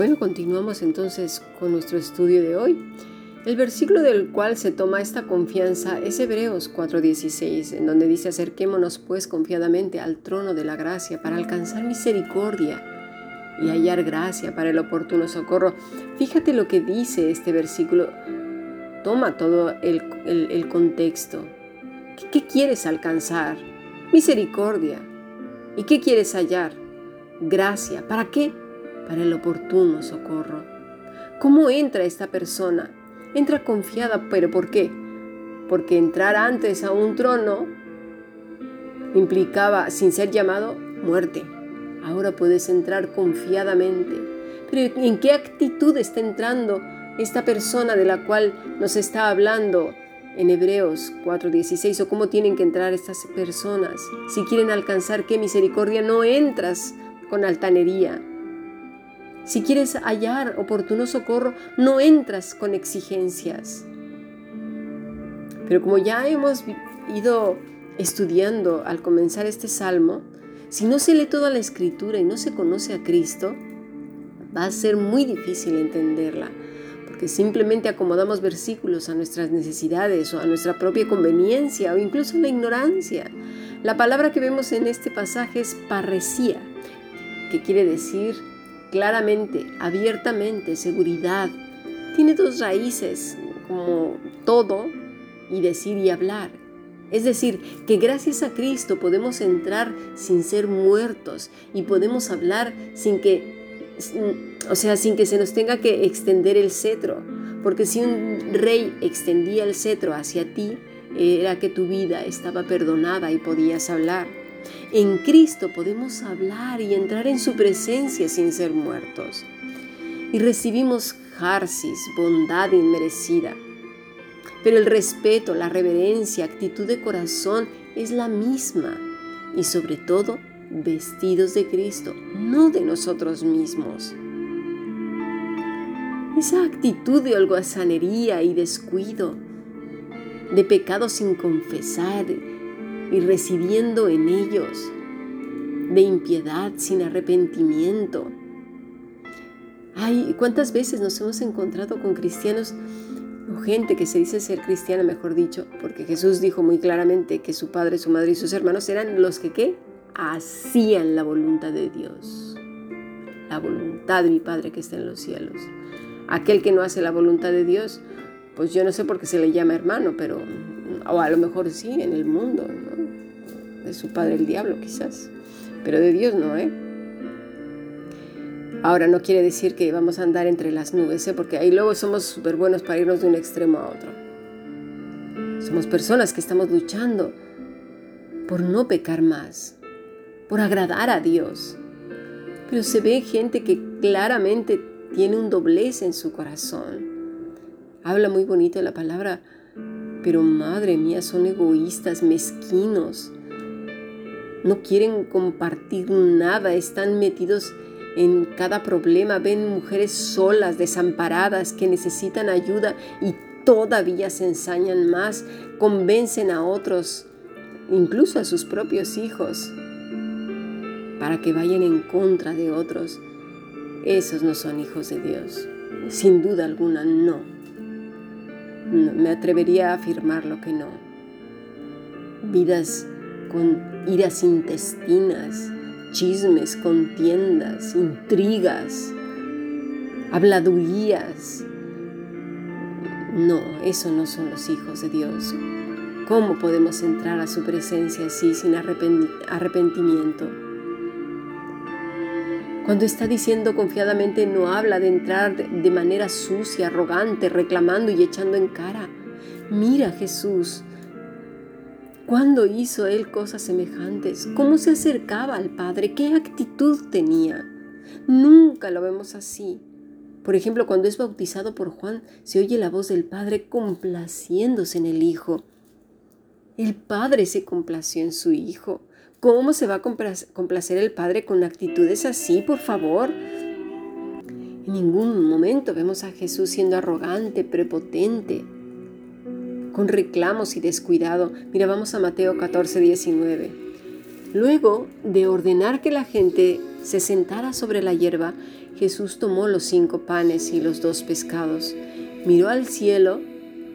Bueno, continuamos entonces con nuestro estudio de hoy. El versículo del cual se toma esta confianza es Hebreos 4:16, en donde dice acerquémonos pues confiadamente al trono de la gracia para alcanzar misericordia y hallar gracia para el oportuno socorro. Fíjate lo que dice este versículo. Toma todo el, contexto. ¿Qué quieres alcanzar? Misericordia. ¿Y qué quieres hallar? Gracia. ¿Para qué? Para el oportuno socorro. ¿Cómo entra esta persona? Entra confiada, pero ¿por qué? Porque entrar antes a un trono implicaba, sin ser llamado, muerte. Ahora puedes entrar confiadamente. Pero ¿en qué actitud está entrando esta persona de la cual nos está hablando en Hebreos 4:16 o cómo tienen que entrar estas personas? Si quieren alcanzar qué misericordia, no entras con altanería. Si quieres hallar oportuno socorro, no entras con exigencias. Pero como ya hemos ido estudiando al comenzar este salmo, si no se lee toda la escritura y no se conoce a Cristo, va a ser muy difícil entenderla, porque simplemente acomodamos versículos a nuestras necesidades o a nuestra propia conveniencia o incluso a la ignorancia. La palabra que vemos en este pasaje es parresía, que quiere decir claramente, abiertamente, seguridad. Tiene dos raíces, como todo, y decir y hablar. Es decir, que gracias a Cristo podemos entrar sin ser muertos y podemos hablar sin que, o sea, sin que se nos tenga que extender el cetro. Porque si un rey extendía el cetro hacia ti, era que tu vida estaba perdonada y podías hablar. En Cristo podemos hablar y entrar en su presencia sin ser muertos. Y recibimos jarsis, bondad inmerecida. Pero el respeto, la reverencia, actitud de corazón es la misma. Y sobre todo, vestidos de Cristo, no de nosotros mismos. Esa actitud de holgazanería y descuido, de pecado sin confesar y residiendo en ellos, de impiedad sin arrepentimiento. Ay, ¿cuántas veces nos hemos encontrado con cristianos o gente que se dice ser cristiana, mejor dicho, porque Jesús dijo muy claramente que su padre, su madre y sus hermanos eran los que ¿qué? hacían la voluntad de Dios. La voluntad de mi Padre que está en los cielos. Aquel que no hace la voluntad de Dios, pues yo no sé por qué se le llama hermano, pero, o a lo mejor sí, en el mundo, de su padre el diablo quizás, pero de Dios no, ¿eh? Ahora no quiere decir que vamos a andar entre las nubes, ¿eh? porque ahí luego somos súper buenos para irnos de un extremo a otro. Somos personas que estamos luchando por no pecar más, por agradar a Dios. Pero se ve gente que claramente tiene un doblez en su corazón. Habla muy bonito la palabra, pero madre mía, son egoístas, mezquinos. No quieren compartir nada, están metidos en cada problema, ven mujeres solas, desamparadas, que necesitan ayuda y todavía se ensañan más, convencen a otros, incluso a sus propios hijos, para que vayan en contra de otros. Esos no son hijos de Dios. Sin duda alguna, no. Me atrevería a afirmar lo que no. Vidas con iras intestinas, chismes, contiendas, intrigas, habladurías. No, eso no son los hijos de Dios. ¿Cómo podemos entrar a su presencia así sin arrepentimiento? Cuando está diciendo confiadamente no habla de entrar de manera sucia, arrogante, reclamando y echando en cara. Mira Jesús, ¿Cuándo hizo él cosas semejantes? ¿Cómo se acercaba al Padre? ¿Qué actitud tenía? Nunca lo vemos así. Por ejemplo, cuando es bautizado por Juan, se oye la voz del Padre complaciéndose en el Hijo. El Padre se complació en su Hijo. ¿Cómo se va a complacer el Padre con actitudes así, por favor? En ningún momento vemos a Jesús siendo arrogante, prepotente con reclamos y descuidado. Mira, vamos a Mateo 14, 19. Luego de ordenar que la gente se sentara sobre la hierba, Jesús tomó los cinco panes y los dos pescados, miró al cielo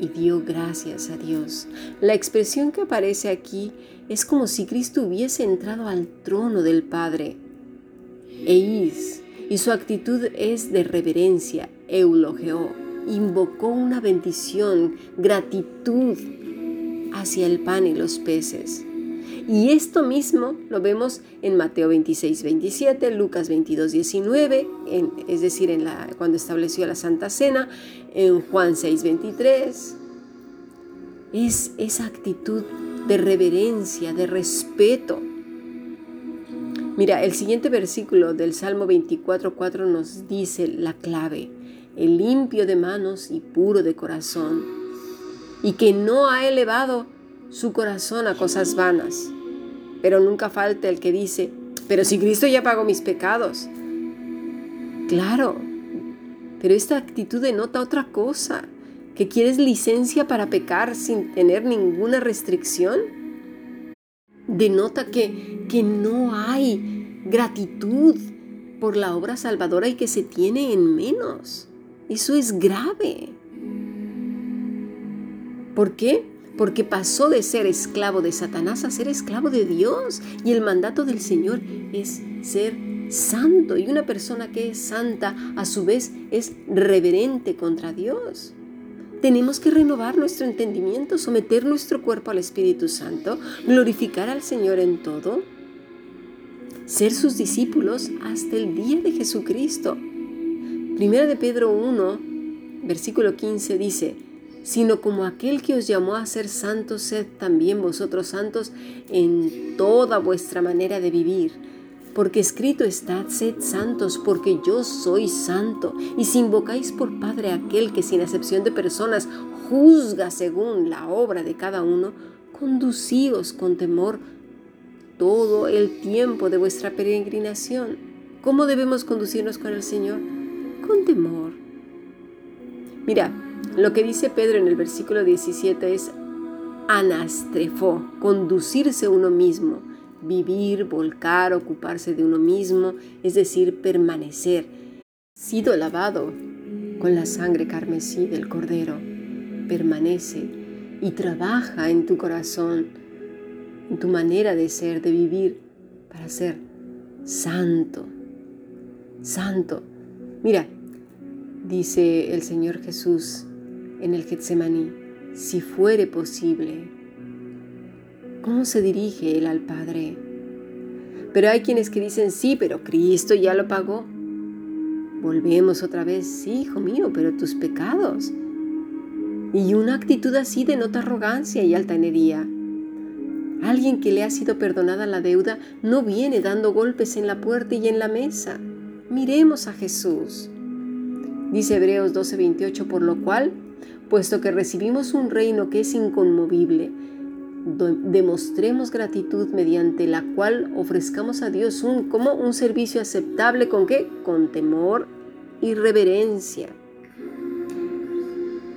y dio gracias a Dios. La expresión que aparece aquí es como si Cristo hubiese entrado al trono del Padre. Eis, y su actitud es de reverencia, eulogeo, invocó una bendición, gratitud hacia el pan y los peces. Y esto mismo lo vemos en Mateo 26, 27, Lucas 22, 19, es decir, en la, cuando estableció la Santa Cena, en Juan 6, 23. Es esa actitud de reverencia, de respeto. Mira, el siguiente versículo del Salmo 24, 4 nos dice la clave, el limpio de manos y puro de corazón, y que no ha elevado su corazón a cosas vanas. Pero nunca falta el que dice, pero si Cristo ya pagó mis pecados. Claro, pero esta actitud denota otra cosa, que quieres licencia para pecar sin tener ninguna restricción. Denota que, que no hay gratitud por la obra salvadora y que se tiene en menos. Eso es grave. ¿Por qué? porque pasó de ser esclavo de Satanás a ser esclavo de Dios. Y el mandato del Señor es ser santo. Y una persona que es santa a su vez es reverente contra Dios. Tenemos que renovar nuestro entendimiento, someter nuestro cuerpo al Espíritu Santo, glorificar al Señor en todo, ser sus discípulos hasta el día de Jesucristo. Primera de Pedro 1, versículo 15 dice, sino como aquel que os llamó a ser santos, sed también vosotros santos en toda vuestra manera de vivir. Porque escrito está, sed santos, porque yo soy santo. Y si invocáis por Padre aquel que sin excepción de personas juzga según la obra de cada uno, conducíos con temor todo el tiempo de vuestra peregrinación. ¿Cómo debemos conducirnos con el Señor? Con temor. Mira, lo que dice Pedro en el versículo 17 es anastrefo, conducirse uno mismo, vivir, volcar, ocuparse de uno mismo, es decir, permanecer. Sido lavado con la sangre carmesí del cordero, permanece y trabaja en tu corazón, en tu manera de ser, de vivir, para ser santo. Santo. Mira, dice el Señor Jesús en el Getsemaní, si fuere posible. ¿Cómo se dirige él al Padre? Pero hay quienes que dicen, sí, pero Cristo ya lo pagó. Volvemos otra vez, sí, hijo mío, pero tus pecados. Y una actitud así denota arrogancia y altanería. Alguien que le ha sido perdonada la deuda no viene dando golpes en la puerta y en la mesa. Miremos a Jesús. Dice Hebreos 12:28, por lo cual puesto que recibimos un reino que es inconmovible, demostremos gratitud mediante la cual ofrezcamos a Dios un, como un servicio aceptable con qué? Con temor y reverencia.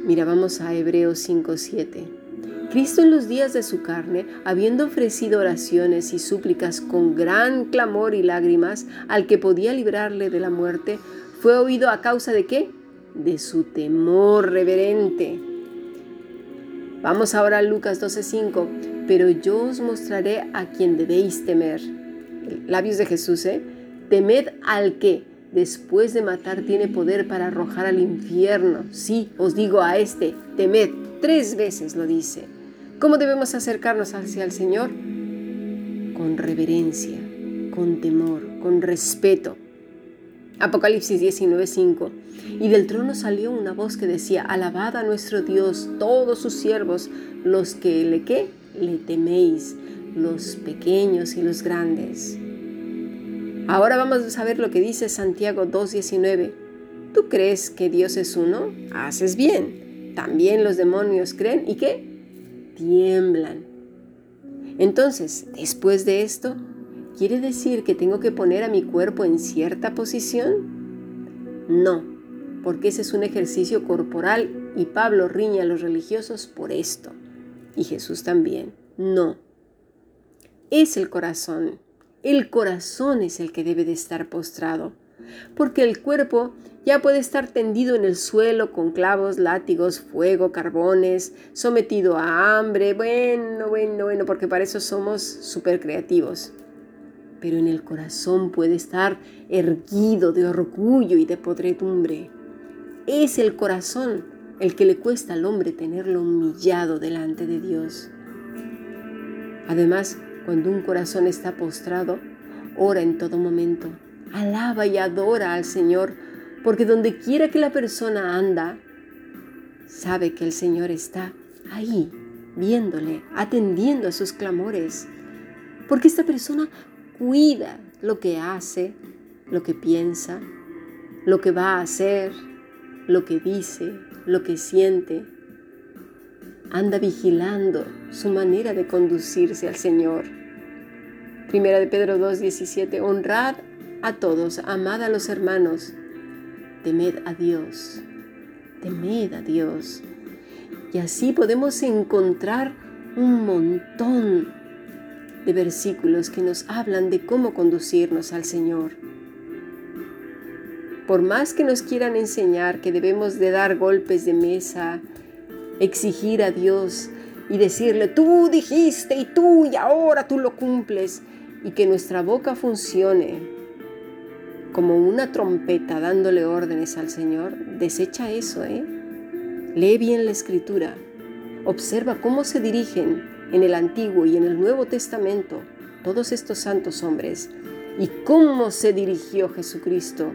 Mira, vamos a Hebreos 5:7. Cristo en los días de su carne, habiendo ofrecido oraciones y súplicas con gran clamor y lágrimas al que podía librarle de la muerte, fue oído a causa de qué? de su temor reverente. Vamos ahora a Lucas 12:5. Pero yo os mostraré a quien debéis temer. Labios de Jesús, ¿eh? Temed al que, después de matar, tiene poder para arrojar al infierno. Sí, os digo a este, temed. Tres veces lo dice. ¿Cómo debemos acercarnos hacia el Señor? Con reverencia, con temor, con respeto. Apocalipsis 19:5. Y del trono salió una voz que decía, alabad a nuestro Dios, todos sus siervos, los que le qué, le teméis, los pequeños y los grandes. Ahora vamos a ver lo que dice Santiago 2:19. ¿Tú crees que Dios es uno? Haces bien. También los demonios creen y qué? Tiemblan. Entonces, después de esto, ¿Quiere decir que tengo que poner a mi cuerpo en cierta posición? No, porque ese es un ejercicio corporal y Pablo riña a los religiosos por esto. Y Jesús también. No. Es el corazón. El corazón es el que debe de estar postrado. porque el cuerpo ya puede estar tendido en el suelo con clavos, látigos, fuego, carbones, sometido a hambre. Bueno, bueno, bueno, porque para eso somos súper creativos. Pero en el corazón puede estar erguido de orgullo y de podredumbre. Es el corazón el que le cuesta al hombre tenerlo humillado delante de Dios. Además, cuando un corazón está postrado, ora en todo momento, alaba y adora al Señor porque donde quiera que la persona anda, sabe que el Señor está ahí, viéndole, atendiendo a sus clamores. Porque esta persona cuida lo que hace, lo que piensa, lo que va a hacer, lo que dice, lo que siente. Anda vigilando su manera de conducirse al Señor. Primera de Pedro 2:17, honrad a todos, amad a los hermanos, temed a Dios, temed a Dios. Y así podemos encontrar un montón de versículos que nos hablan de cómo conducirnos al Señor. Por más que nos quieran enseñar que debemos de dar golpes de mesa, exigir a Dios y decirle, tú dijiste y tú y ahora tú lo cumples, y que nuestra boca funcione como una trompeta dándole órdenes al Señor, desecha eso, ¿eh? Lee bien la escritura, observa cómo se dirigen en el Antiguo y en el Nuevo Testamento todos estos santos hombres y cómo se dirigió Jesucristo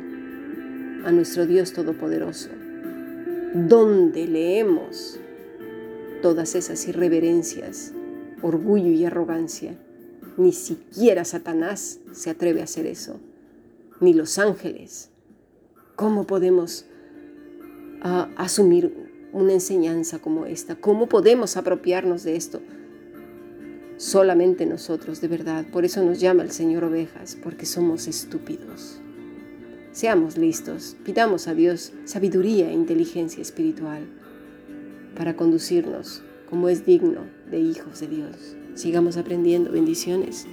a nuestro Dios Todopoderoso. Donde leemos todas esas irreverencias, orgullo y arrogancia. Ni siquiera Satanás se atreve a hacer eso ni los ángeles. ¿Cómo podemos ah, asumir una enseñanza como esta? ¿Cómo podemos apropiarnos de esto? Solamente nosotros, de verdad. Por eso nos llama el Señor ovejas, porque somos estúpidos. Seamos listos, pidamos a Dios sabiduría e inteligencia espiritual para conducirnos como es digno de hijos de Dios. Sigamos aprendiendo. Bendiciones.